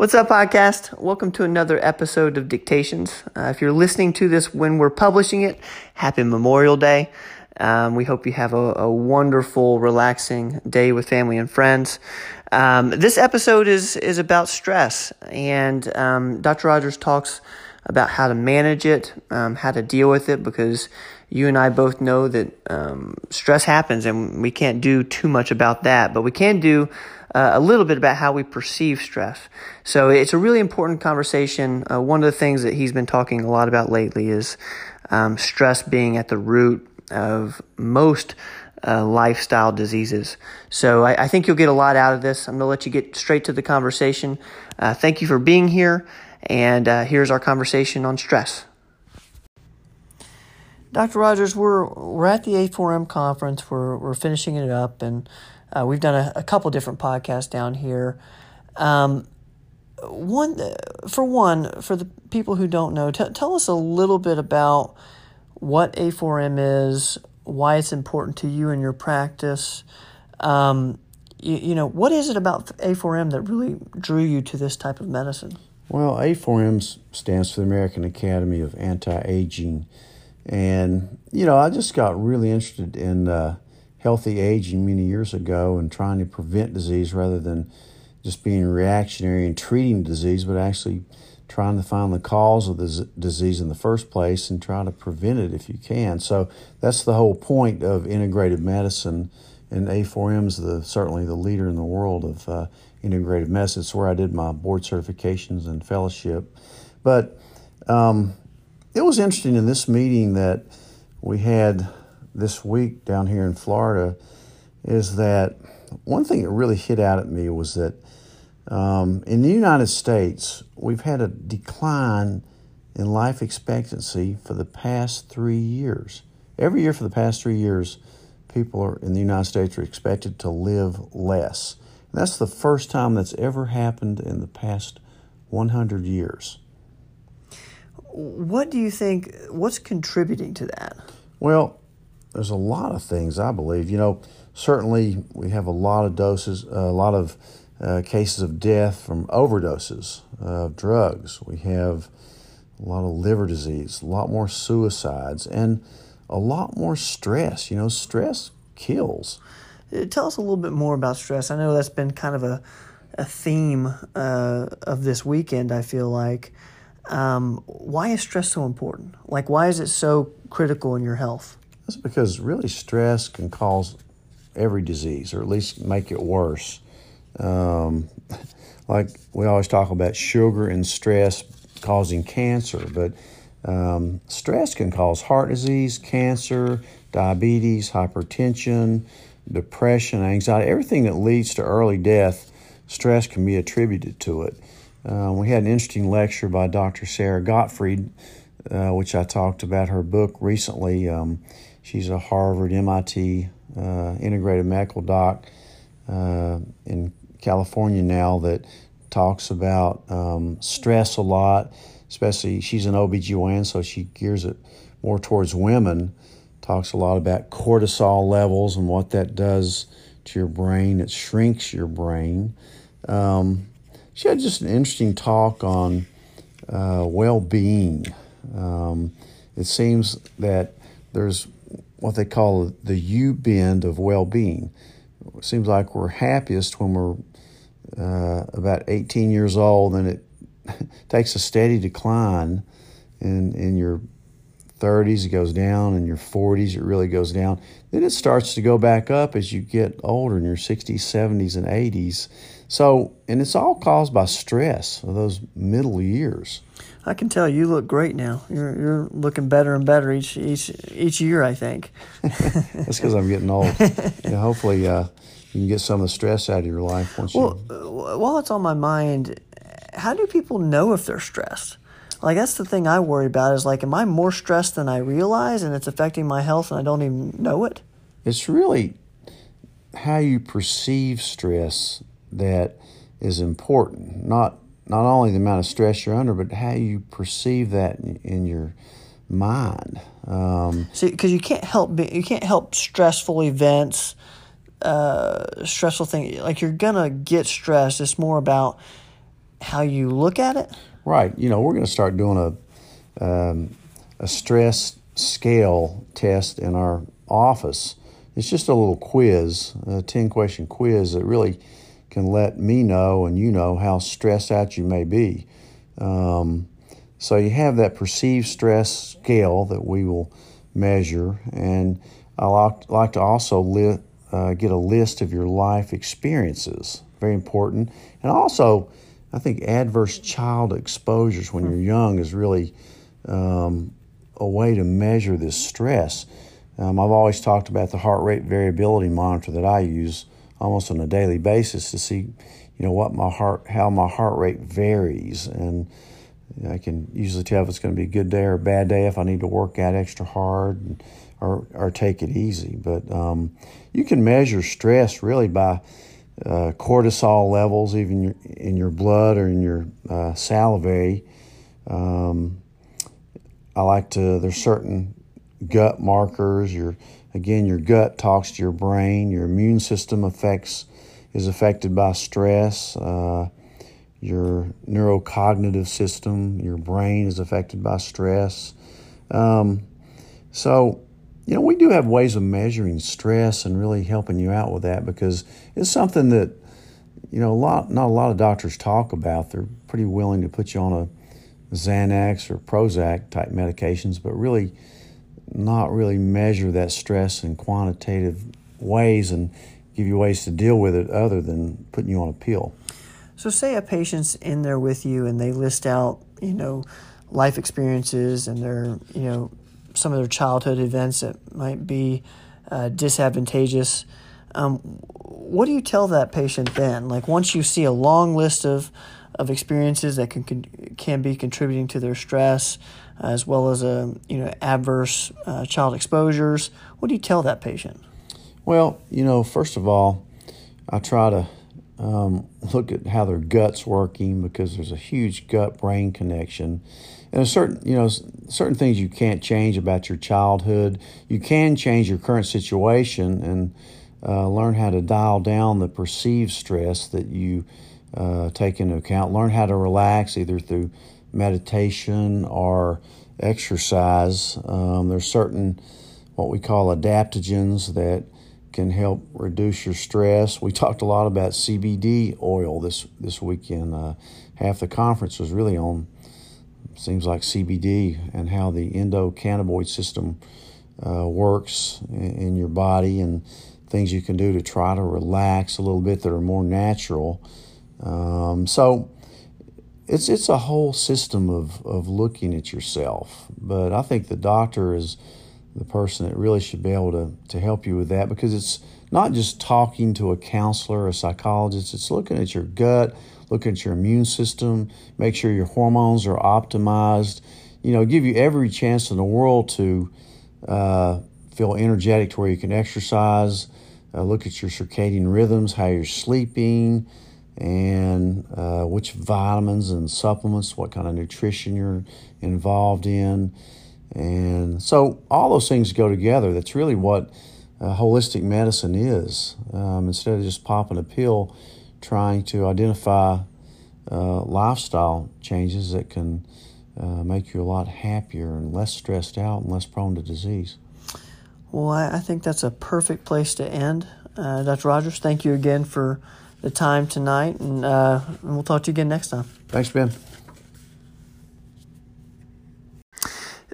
What's up, podcast? Welcome to another episode of Dictations. Uh, if you're listening to this when we're publishing it, happy Memorial Day. Um, we hope you have a, a, wonderful, relaxing day with family and friends. Um, this episode is is about stress, and um, Dr. Rogers talks about how to manage it, um, how to deal with it, because you and I both know that um, stress happens, and we can't do too much about that, but we can do uh, a little bit about how we perceive stress. So it's a really important conversation. Uh, one of the things that he's been talking a lot about lately is um, stress being at the root of most uh, lifestyle diseases. So I, I, think you'll get a lot out of this. I'm going to let you get straight to the conversation. Uh, thank you for being here, and uh, here's our conversation on stress. Dr. Rogers, we're we're at the A4M conference. We're we're finishing it up, and uh, we've done a, a, couple different podcasts down here. Um, one for one, for the people who don't know, t- tell us a little bit about what A4M is, why it's important to you in your practice. Um, you, you know, what is it about A4M that really drew you to this type of medicine? Well, A4M stands for the American Academy of Anti Aging. And, you know, I just got really interested in uh, healthy aging many years ago and trying to prevent disease rather than just being reactionary and treating disease, but actually trying to find the cause of the disease in the first place and try to prevent it if you can. So that's the whole point of integrative medicine. And A4M is the, certainly the leader in the world of uh, integrative medicine. It's where I did my board certifications and fellowship. But um, it was interesting in this meeting that we had this week down here in Florida is that one thing that really hit out at me was that um, in the United States, we've had a decline in life expectancy for the past three years. Every year for the past three years, people are, in the United States are expected to live less. And that's the first time that's ever happened in the past 100 years. What do you think, what's contributing to that? Well, there's a lot of things I believe. You know, certainly we have a lot of doses, a lot of uh, cases of death from overdoses of drugs. We have a lot of liver disease, a lot more suicides, and a lot more stress. You know, stress kills. Uh, tell us a little bit more about stress. I know that's been kind of a, a theme uh, of this weekend, I feel like. Um, why is stress so important? Like, why is it so critical in your health? That's because really stress can cause every disease, or at least make it worse. Um, like we always talk about sugar and stress causing cancer, but um, stress can cause heart disease, cancer, diabetes, hypertension, depression, anxiety, everything that leads to early death. Stress can be attributed to it. Uh, we had an interesting lecture by Dr. Sara Gottfried, uh, which I talked about her book recently. Um, She's a Harvard, MIT uh, integrated medical doc uh, in California now that talks about um, stress a lot, especially she's an OBGYN, so she gears it more towards women. Talks a lot about cortisol levels and what that does to your brain. It shrinks your brain. Um, she had just an interesting talk on uh, well being. Um, it seems that there's what they call the U bend of well being. It seems like we're happiest when we're uh, about 18 years old, and it takes a steady decline. In, in your 30s, it goes down. In your 40s, it really goes down. Then it starts to go back up as you get older in your 60s, 70s, and 80s. So, and it's all caused by stress of those middle years. I can tell you look great now. You're you're looking better and better each each each year. I think. That's because I'm getting old. yeah, hopefully, uh, you can get some of the stress out of your life once well, you. Well, while it's on my mind, how do people know if they're stressed? Like that's the thing I worry about. Is like, am I more stressed than I realize, and it's affecting my health, and I don't even know it? It's really how you perceive stress that is important, not not only the amount of stress you're under, but how you perceive that in, in your mind. Um, See, because you can't help be, you can't help stressful events, uh, stressful things. Like you're gonna get stressed. It's more about how you look at it? Right. You know, we're going to start doing a um, a stress scale test in our office. It's just a little quiz, a ten question quiz that really can let me know and you know how stressed out you may be. Um, so you have that perceived stress scale that we will measure, and I like, to also li- uh, get a list of your life experiences. Very important, and also I think adverse child exposures when you're young is really um, a way to measure this stress. Um, I've always talked about the heart rate variability monitor that I use almost on a daily basis to see, you know, what my heart, how my heart rate varies, and I can usually tell if it's going to be a good day or a bad day if I need to work out extra hard or or take it easy. But um, you can measure stress really by uh, cortisol levels, even your, in your blood or in your uh, salivary. Um, I like to. There's certain gut markers. Your again, your gut talks to your brain. Your immune system affects is affected by stress. Uh, your neurocognitive system, your brain is affected by stress. Um, so you know, we do have ways of measuring stress and really helping you out with that because it's something that, you know, a lot not a lot of doctors talk about. They're pretty willing to put you on a Xanax or Prozac type medications, but really not really measure that stress in quantitative ways and give you ways to deal with it other than putting you on a pill. So, say a patient's in there with you and they list out, you know, life experiences and their, you know, some of their childhood events that might be uh, disadvantageous. Um, what do you tell that patient then? Like once you see a long list of of experiences that can can be contributing to their stress, as well as a you know adverse uh, child exposures. What do you tell that patient? Well, you know, first of all, I try to um, look at how their gut's working because there's a huge gut brain connection there's certain you know certain things you can't change about your childhood you can change your current situation and uh, learn how to dial down the perceived stress that you uh, take into account learn how to relax either through meditation or exercise um, there's certain what we call adaptogens that can help reduce your stress. We talked a lot about CBD oil this this weekend. Uh, half the conference was really on seems like CBD and how the endocannabinoid system uh, works in, your body and things you can do to try to relax a little bit that are more natural. Um, so it's it's a whole system of, of looking at yourself. But I think the doctor is the person that really should be able to, to help you with that because it's not just talking to a counselor or a psychologist, it's looking at your gut, looking at your immune system, make sure your hormones are optimized, you know, give you every chance in the world to uh, feel energetic to where you can exercise, uh, look at your circadian rhythms, how you're sleeping, and uh, which vitamins and supplements, what kind of nutrition you're involved in. And so all those things go together. That's really what uh, holistic medicine is. Um, instead of just popping a pill, trying to identify uh, lifestyle changes that can uh, make you a lot happier and less stressed out and less prone to disease. Well, I, I think that's a perfect place to end. Uh, Dr. Rogers, thank you again for the time tonight, and, uh, and we'll talk to you again next time. Thanks, Ben.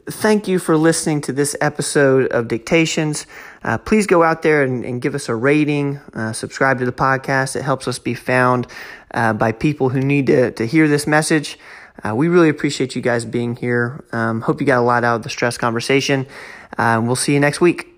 thank you for listening to this episode of Dictations. Uh, please go out there and, and give us a rating, uh, subscribe to the podcast. It helps us be found uh, by people who need to, to hear this message. Uh, we really appreciate you guys being here. Um, hope you got a lot out of the stress conversation. Uh, we'll see you next week.